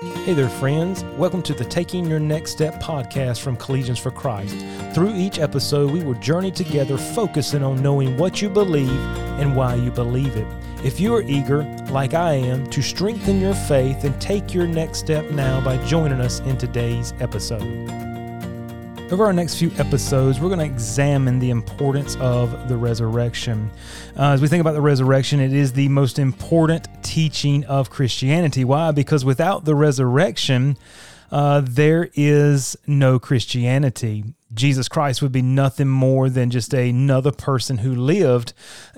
Hey there, friends. Welcome to the Taking Your Next Step podcast from Collegians for Christ. Through each episode, we will journey together focusing on knowing what you believe and why you believe it. If you are eager, like I am, to strengthen your faith and take your next step now by joining us in today's episode. Over our next few episodes, we're going to examine the importance of the resurrection. Uh, as we think about the resurrection, it is the most important teaching of Christianity. Why? Because without the resurrection, uh, there is no Christianity. Jesus Christ would be nothing more than just another person who lived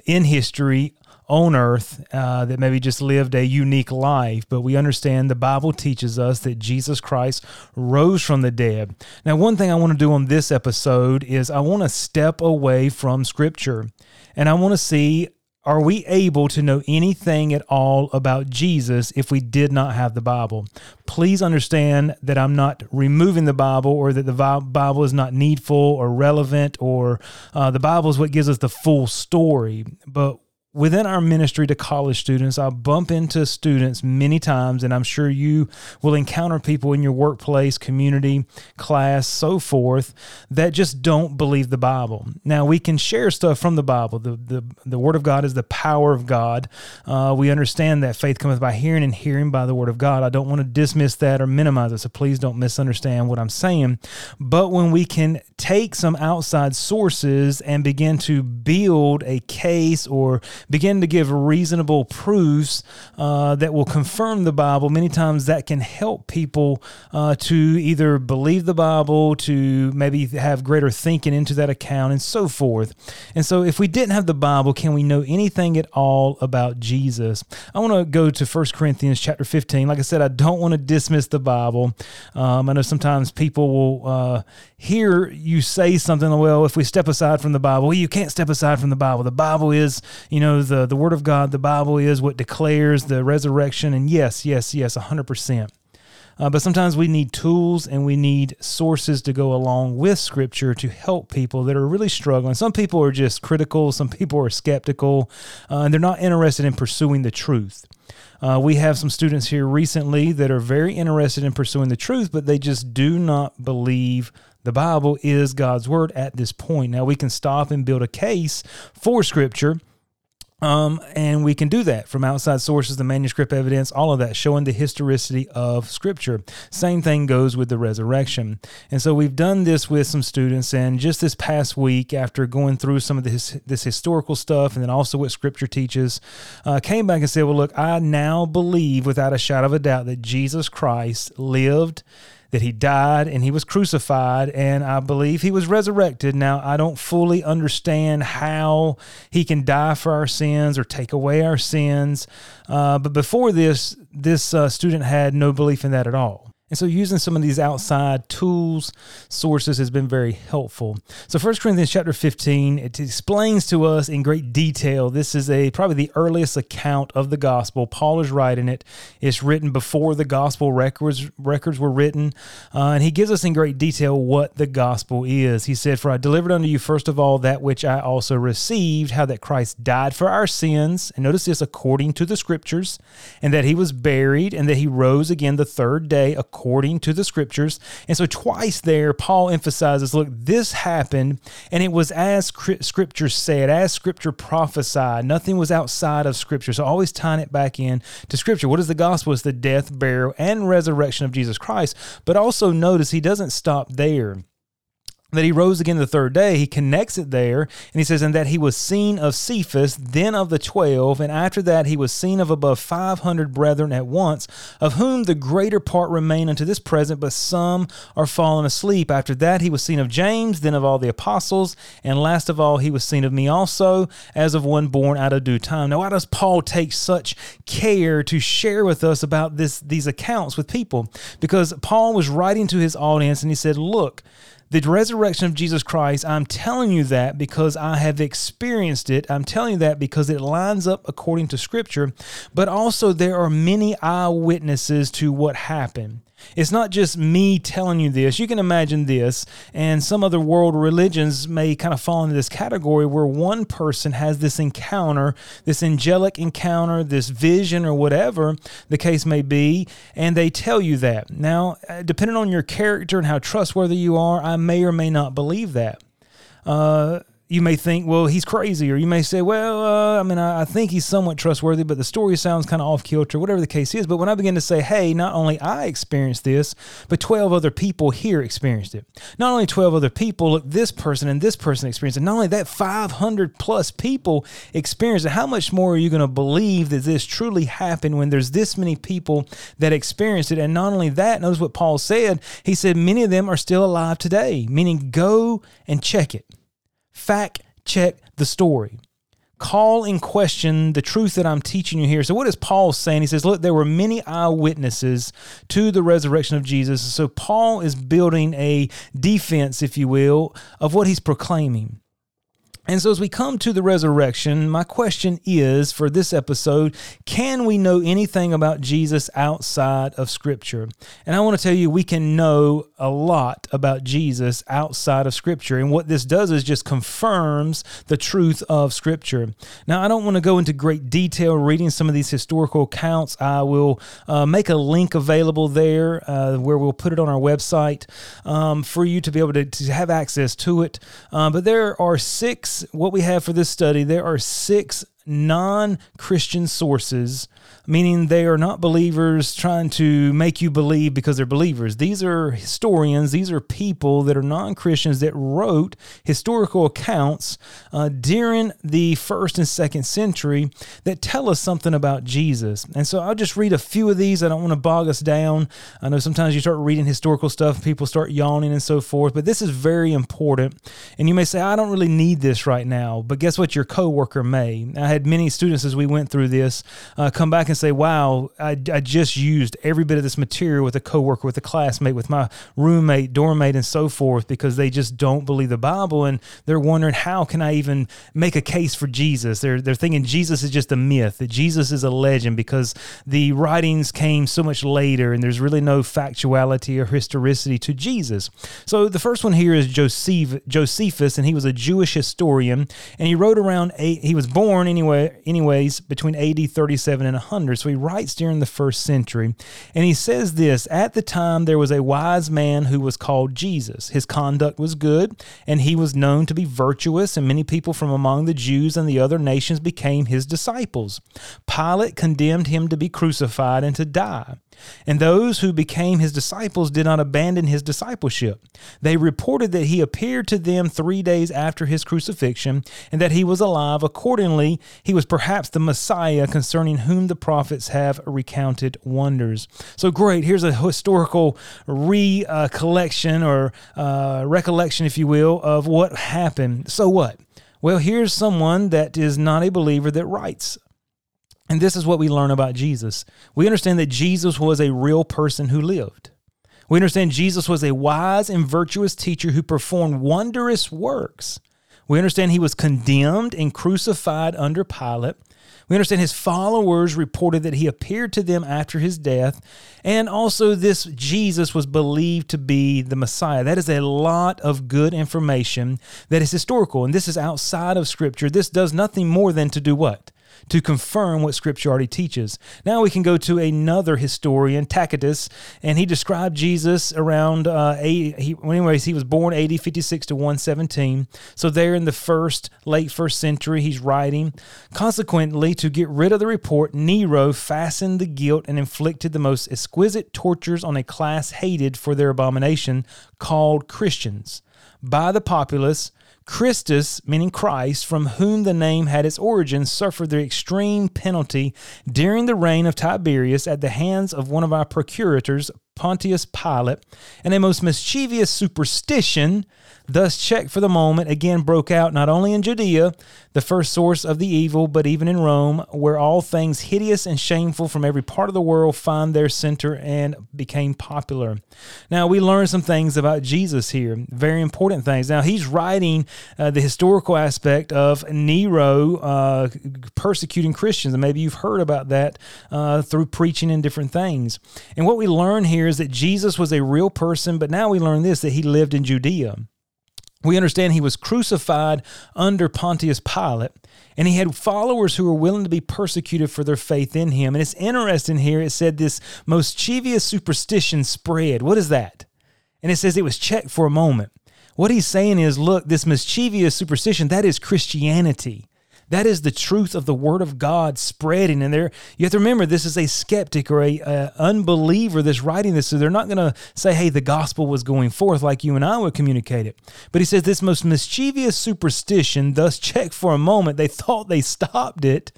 in history on earth uh, that maybe just lived a unique life, but we understand the Bible teaches us that Jesus Christ rose from the dead. Now, one thing I want to do on this episode is I want to step away from Scripture and I want to see are we able to know anything at all about Jesus if we did not have the Bible? Please understand that I'm not removing the Bible or that the Bible is not needful or relevant or uh, the Bible is what gives us the full story. But within our ministry to college students, I bump into students many times, and I'm sure you will encounter people in your workplace, community, class, so forth, that just don't believe the Bible. Now, we can share stuff from the Bible. The, the, the Word of God is the power of God. Uh, we understand that faith cometh by hearing, and hearing by the Word of God. I don't want to dismiss that or minimize it, so please don't misunderstand what I'm saying. But when we can take some outside sources and begin to build a case or begin to give reasonable proofs uh, that will confirm the Bible, many times that can help people uh, to either believe the Bible, to maybe have greater thinking into that account, and so forth. And so, if we didn't have the Bible, can we know anything at all about Jesus? I want to go to 1 Corinthians chapter 15. Like I said, I don't want to dismiss the Bible. Um, I know sometimes people will uh, hear you say something, well, if we step aside from the Bible, well, you can't step aside from the Bible. The Bible is, you know, the, the Word of God. The Bible is what declares the resurrection. And yes, yes, yes, 100%. Uh, but sometimes we need tools and we need sources to go along with Scripture to help people that are really struggling. Some people are just critical, some people are skeptical, uh, and they're not interested in pursuing the truth. Uh, we have some students here recently that are very interested in pursuing the truth, but they just do not believe the Bible is God's word at this point. Now, we can stop and build a case for Scripture. Um, and we can do that from outside sources, the manuscript evidence, all of that, showing the historicity of Scripture. Same thing goes with the resurrection. And so we've done this with some students, and just this past week, after going through some of this, this historical stuff and then also what Scripture teaches, uh, came back and said, Well, look, I now believe without a shadow of a doubt that Jesus Christ lived that he died and he was crucified, and I believe he was resurrected. Now, I don't fully understand how he can die for our sins or take away our sins, uh, but before this, this uh, student had no belief in that at all. And so using some of these outside tools, sources has been very helpful. So 1 Corinthians chapter 15, it explains to us in great detail. This is a probably the earliest account of the gospel. Paul is writing it. It's written before the gospel records records were written. Uh, and he gives us in great detail what the gospel is. He said, For I delivered unto you first of all that which I also received, how that Christ died for our sins. And notice this according to the scriptures, and that he was buried, and that he rose again the third day according to the scriptures. And so, twice there, Paul emphasizes look, this happened, and it was as scripture said, as scripture prophesied. Nothing was outside of scripture. So, always tying it back in to scripture. What is the gospel? It's the death, burial, and resurrection of Jesus Christ. But also notice he doesn't stop there that he rose again the third day, he connects it there, and he says, And that he was seen of Cephas, then of the twelve, and after that he was seen of above five hundred brethren at once, of whom the greater part remain unto this present, but some are fallen asleep. After that he was seen of James, then of all the apostles, and last of all he was seen of me also, as of one born out of due time. Now, why does Paul take such care to share with us about this these accounts with people? Because Paul was writing to his audience, and he said, Look, the resurrection of Jesus Christ, I'm telling you that because I have experienced it. I'm telling you that because it lines up according to Scripture, but also there are many eyewitnesses to what happened. It's not just me telling you this. You can imagine this, and some other world religions may kind of fall into this category where one person has this encounter, this angelic encounter, this vision, or whatever the case may be, and they tell you that. Now, uh, depending on your character and how trustworthy you are, I may or may not believe that. Uh, you may think, well, he's crazy, or you may say, well, uh, I mean, I, I, think he's somewhat trustworthy, but the story sounds kind of off kilter, whatever the case is. But when I begin to say, hey, not only I experienced this, but 12 other people here experienced it. Not only 12 other people, look, this person and this person experienced it. Not only that, 500 plus people experienced it. How much more are you going to believe that this truly happened when there's this many people that experienced it? And not only that, notice what Paul said. He said, many of them are still alive today, meaning go and check it fact check the story. Call in question the truth that I'm teaching you here. So, what is Paul saying? He says, Look, there were many eyewitnesses to the resurrection of Jesus. So, Paul is building a defense, if you will, of what he's proclaiming. And so, as we come to the resurrection, my question is for this episode can we know anything about Jesus outside of Scripture? And I want to tell you, we can know a lot about Jesus outside of Scripture. And what this does is just confirms the truth of Scripture. Now, I don't want to go into great detail reading some of these historical accounts. I will uh, make a link available there uh, where we'll put it on our website um, for you to be able to, to have access to it. Uh, but there are six what we have for this study, there are six non Christian sources meaning they are not believers trying to make you believe because they're believers. These are historians, these are people that are non Christians that wrote historical accounts uh, during the first and second century that tell us something about Jesus. And so I'll just read a few of these. I don't want to bog us down. I know sometimes you start reading historical stuff, people start yawning and so forth, but this is very important. And you may say, I don't really need this right now, but guess what? Your coworker may. I had many students as we went through this uh, come back and say, wow, I, I just used every bit of this material with a coworker, with a classmate, with my roommate, doormate, and so forth because they just don't believe the Bible. And they're wondering, how can I even make a case for Jesus? They're, they're thinking Jesus is just a myth, that Jesus is a legend because the writings came so much later and there's really no factuality or historicity to Jesus. So the first one here is Joseph, Josephus, and he was a Jewish historian, and he wrote around eight, he was born anyway, anyways, between AD 37 and 100. So he writes during the first century, and he says this At the time, there was a wise man who was called Jesus. His conduct was good, and he was known to be virtuous, and many people from among the Jews and the other nations became his disciples. Pilate condemned him to be crucified and to die. And those who became his disciples did not abandon his discipleship. They reported that he appeared to them three days after his crucifixion and that he was alive. Accordingly, he was perhaps the Messiah concerning whom the prophets have recounted wonders. So great. Here's a historical recollection or uh, recollection, if you will, of what happened. So what? Well, here's someone that is not a believer that writes and this is what we learn about Jesus. We understand that Jesus was a real person who lived. We understand Jesus was a wise and virtuous teacher who performed wondrous works. We understand he was condemned and crucified under Pilate. We understand his followers reported that he appeared to them after his death. And also, this Jesus was believed to be the Messiah. That is a lot of good information that is historical. And this is outside of Scripture. This does nothing more than to do what? To confirm what Scripture already teaches. Now we can go to another historian, Tacitus, and he described Jesus around uh, 80, he, anyways, he was born AD 56 to 117. So there in the first, late first century, he's writing. Consequently, to get rid of the report, Nero fastened the guilt and inflicted the most exquisite tortures on a class hated for their abomination called Christians by the populace Christus, meaning Christ, from whom the name had its origin, suffered the extreme penalty during the reign of Tiberius at the hands of one of our procurators, Pontius Pilate, and a most mischievous superstition thus checked for the moment, again broke out not only in Judea, the first source of the evil, but even in Rome, where all things hideous and shameful from every part of the world find their center and became popular. Now, we learn some things about Jesus here, very important things. Now, he's writing uh, the historical aspect of Nero uh, persecuting Christians, and maybe you've heard about that uh, through preaching and different things. And what we learn here is that Jesus was a real person, but now we learn this that he lived in Judea. We understand he was crucified under Pontius Pilate, and he had followers who were willing to be persecuted for their faith in him. And it's interesting here, it said this mischievous superstition spread. What is that? And it says it was checked for a moment. What he's saying is, look, this mischievous superstition, that is Christianity. That is the truth of the Word of God spreading. And there, you have to remember, this is a skeptic or a, a unbeliever that's writing this. So they're not going to say, hey, the gospel was going forth like you and I would communicate it. But he says, this most mischievous superstition, thus check for a moment, they thought they stopped it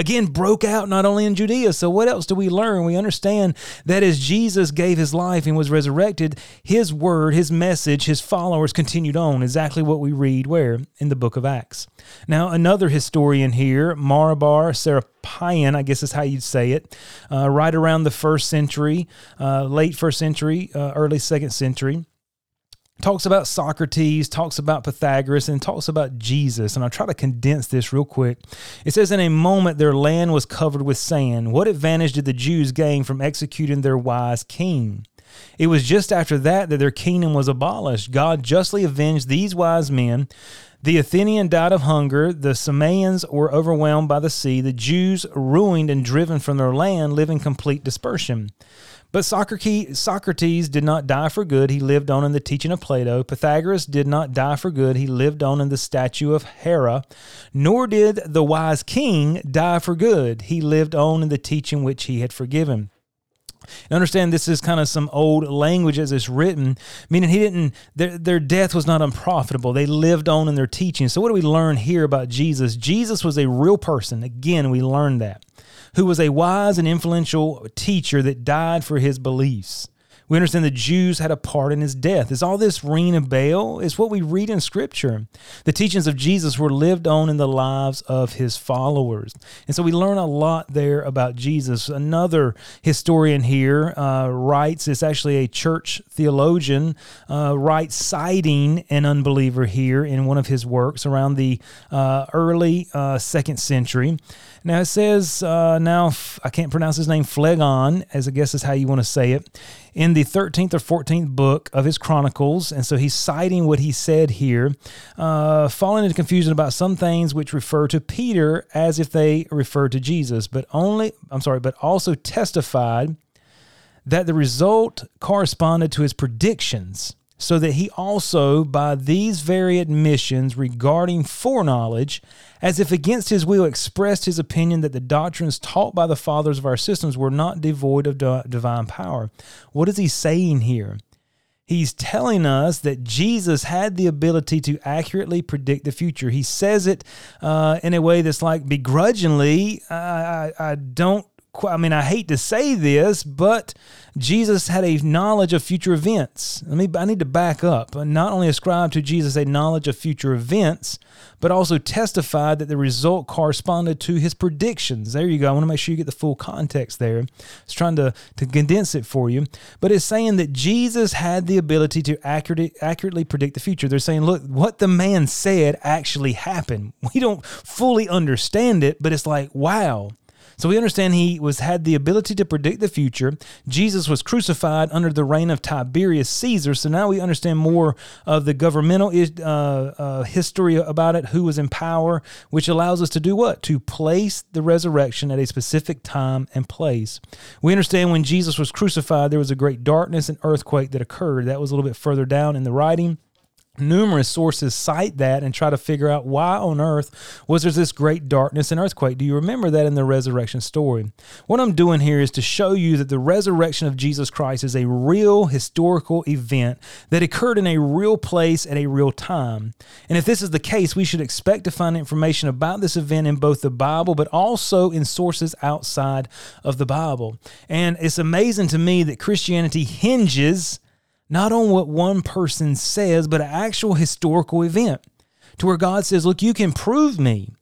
again broke out not only in Judea. So, what else do we learn? We understand that as Jesus gave his life and was resurrected, his word, his message, his followers continued on. Exactly what we read where? In the book of Acts. Now, another historian here, Mara bar Serapion, I guess is how you'd say it, uh, right around the first century, uh, late first century, uh, early second century talks about Socrates, talks about Pythagoras, and talks about Jesus. And I'll try to condense this real quick. It says, In a moment, their land was covered with sand. What advantage did the Jews gain from executing their wise king? It was just after that that their kingdom was abolished. God justly avenged these wise men. The Athenian died of hunger. The Samians were overwhelmed by the sea. The Jews, ruined and driven from their land, live in complete dispersion. But Socrates did not die for good. He lived on in the teaching of Plato. Pythagoras did not die for good. He lived on in the statue of Hera. Nor did the wise king die for good. He lived on in the teaching which he had forgiven. And understand this is kind of some old language as it's written, meaning he didn't, their, their death was not unprofitable. They lived on in their teaching. So, what do we learn here about Jesus? Jesus was a real person. Again, we learned that who was a wise and influential teacher that died for his beliefs. We understand the Jews had a part in his death. Is all this ringing a bell? Is what we read in Scripture. The teachings of Jesus were lived on in the lives of his followers. And so we learn a lot there about Jesus. Another historian here uh, writes, it's actually a church theologian, uh, writes citing an unbeliever here in one of his works around the uh, early uh, second century. Now it says, uh, now I can't pronounce his name, Phlegon, as I guess is how you want to say it, in the 13th or 14th book of his Chronicles. And so he's citing what he said here, uh, falling into confusion about some things which refer to Peter as if they refer to Jesus, but only, I'm sorry, but also testified that the result corresponded to his predictions so that he also, by these very admissions regarding foreknowledge, as if against his will, expressed his opinion that the doctrines taught by the fathers of our systems were not devoid of divine power. What is he saying here? He's telling us that Jesus had the ability to accurately predict the future. He says it uh, in a way that's like begrudgingly. I, I, I don't I mean, I hate to say this, but Jesus had a knowledge of future events. Let me, I need to back up. Not only ascribe to Jesus a knowledge of future events, but also testified that the result corresponded to his predictions. There you go. I want to make sure you get the full context there. It's trying to, to condense it for you. But it's saying that Jesus had the ability to accurately, accurately predict the future. They're saying, look, what the man said actually happened. We don't fully understand it, but it's like, wow so we understand he was had the ability to predict the future. Jesus was crucified under the reign of Tiberius Caesar. So now we understand more of the governmental uh, uh, history about it, who was in power, which allows us to do what? To place the resurrection at a specific time and place. We understand when Jesus was crucified, there was a great darkness and earthquake that occurred. That was a little bit further down in the writing numerous sources cite that and try to figure out why on earth was there this great darkness and earthquake. Do you remember that in the resurrection story? What I'm doing here is to show you that the resurrection of Jesus Christ is a real historical event that occurred in a real place at a real time. And if this is the case, we should expect to find information about this event in both the Bible but also in sources outside of the Bible. And it's amazing to me that Christianity hinges not on what one person says, but an actual historical event to where God says, Look, you can prove me.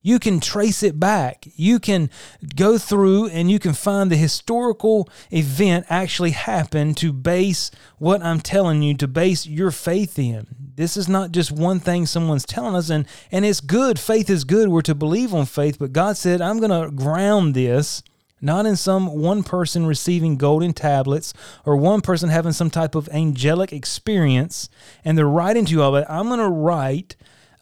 You can trace it back. You can go through and you can find the historical event actually happened to base what I'm telling you to base your faith in. This is not just one thing someone's telling us, and, and it's good. Faith is good. We're to believe on faith, but God said, I'm going to ground this not in some one person receiving golden tablets or one person having some type of angelic experience and they're writing to you all that. I'm going to write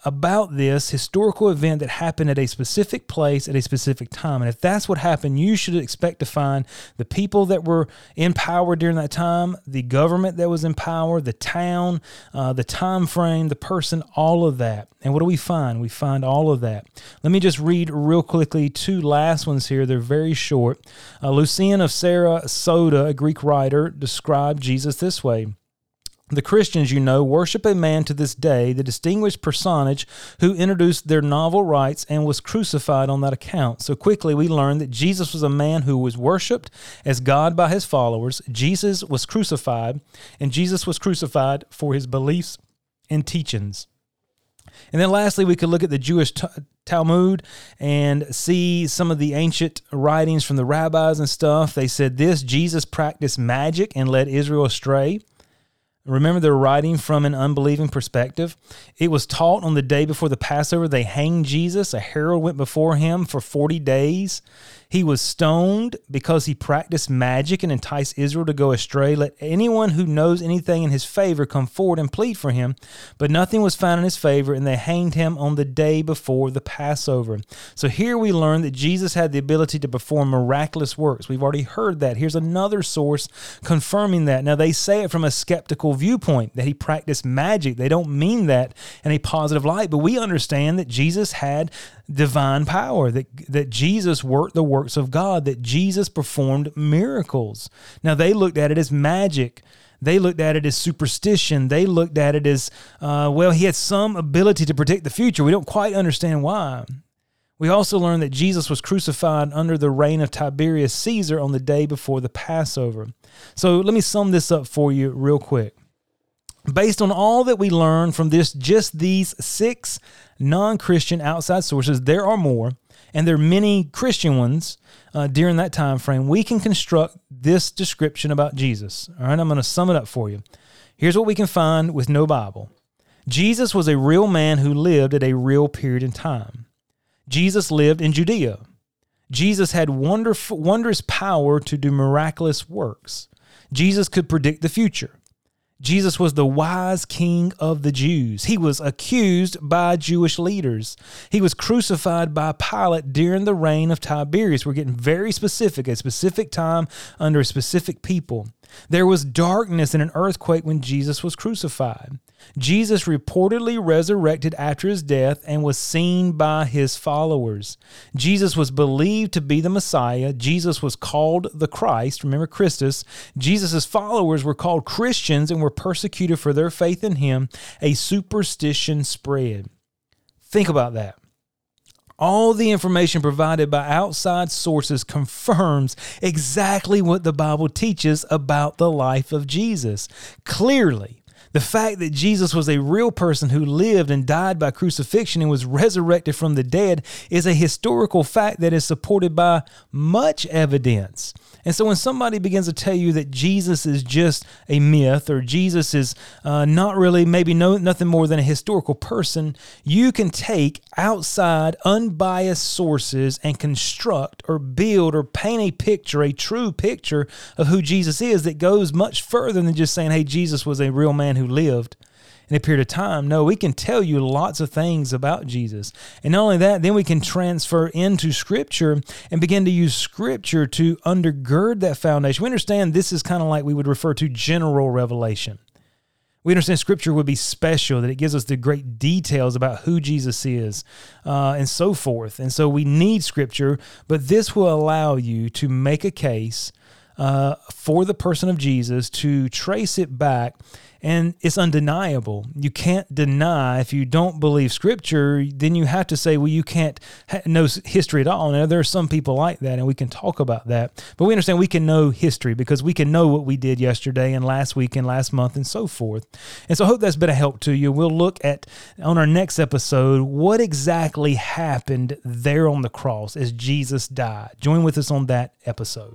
about this historical event that happened at a specific place at a specific time. And if that's what happened, you should expect to find the people that were in power during that time, the government that was in power, the town, uh, the time frame, the person, all of that. And what do we find? We find all of that. Let me just read real quickly two last ones here. They're very short. Uh, Lucian of Samosata, a Greek writer, described Jesus this way. The Christians, you know, worship a man to this day, the distinguished personage who introduced their novel rites and was crucified on that account. So quickly we learn that Jesus was a man who was worshiped as God by his followers. Jesus was crucified, and Jesus was crucified for his beliefs and teachings. And then lastly, we could look at the Jewish t- Talmud and see some of the ancient writings from the rabbis and stuff. They said this Jesus practiced magic and led Israel astray. Remember, they're writing from an unbelieving perspective. It was taught on the day before the Passover. They hanged Jesus. A herald went before him for 40 days. He was stoned because he practiced magic and enticed Israel to go astray. Let anyone who knows anything in his favor come forward and plead for him. But nothing was found in his favor, and they hanged him on the day before the Passover. So here we learn that Jesus had the ability to perform miraculous works. We've already heard that. Here's another source confirming that. Now, they say it from a skeptical viewpoint that he practiced magic. They don't mean that in a positive light, but we understand that Jesus had divine power, that, that Jesus worked the works of God, that Jesus performed miracles. Now, they looked at it as magic. They looked at it as superstition. They looked at it as, uh, well, he had some ability to predict the future. We don't quite understand why. We also learn that Jesus was crucified under the reign of Tiberius Caesar on the day before the Passover. So let me sum this up for you real quick. Based on all that we learn from this, just these six non Christian outside sources, there are more, and there are many Christian ones uh, during that time frame. We can construct this description about Jesus. All right, I'm going to sum it up for you. Here's what we can find with no Bible Jesus was a real man who lived at a real period in time. Jesus lived in Judea. Jesus had wonderful, wondrous power to do miraculous works. Jesus could predict the future. Jesus was the wise king of the Jews. He was accused by Jewish leaders. He was crucified by Pilate during the reign of Tiberius. We're getting very specific, a specific time under a specific people. There was darkness and an earthquake when Jesus was crucified. Jesus reportedly resurrected after his death and was seen by his followers. Jesus was believed to be the Messiah. Jesus was called the Christ. Remember Christus. Jesus' followers were called Christians and were persecuted for their faith in him. A superstition spread. Think about that. All the information provided by outside sources confirms exactly what the Bible teaches about the life of Jesus. Clearly, the fact that Jesus was a real person who lived and died by crucifixion and was resurrected from the dead is a historical fact that is supported by much evidence. And so when somebody begins to tell you that Jesus is just a myth or Jesus is uh, not really maybe no, nothing more than a historical person, you can take outside unbiased sources and construct or build or paint a picture, a true picture of who Jesus is that goes much further than just saying, hey, Jesus was a real man who lived in a period of time. No, we can tell you lots of things about Jesus. And not only that, then we can transfer into Scripture and begin to use Scripture to undergird that foundation. We understand this is kind of like we would refer to general revelation. We understand Scripture would be special, that it gives us the great details about who Jesus is uh, and so forth. And so we need Scripture, but this will allow you to make a case uh, for the person of Jesus to trace it back and it's undeniable. You can't deny if you don't believe Scripture, then you have to say, well, you can't ha- know history at all. Now, there are some people like that, and we can talk about that. But we understand we can know history because we can know what we did yesterday and last week and last month and so forth. And so I hope that's been a help to you. We'll look at, on our next episode, what exactly happened there on the cross as Jesus died. Join with us on that episode.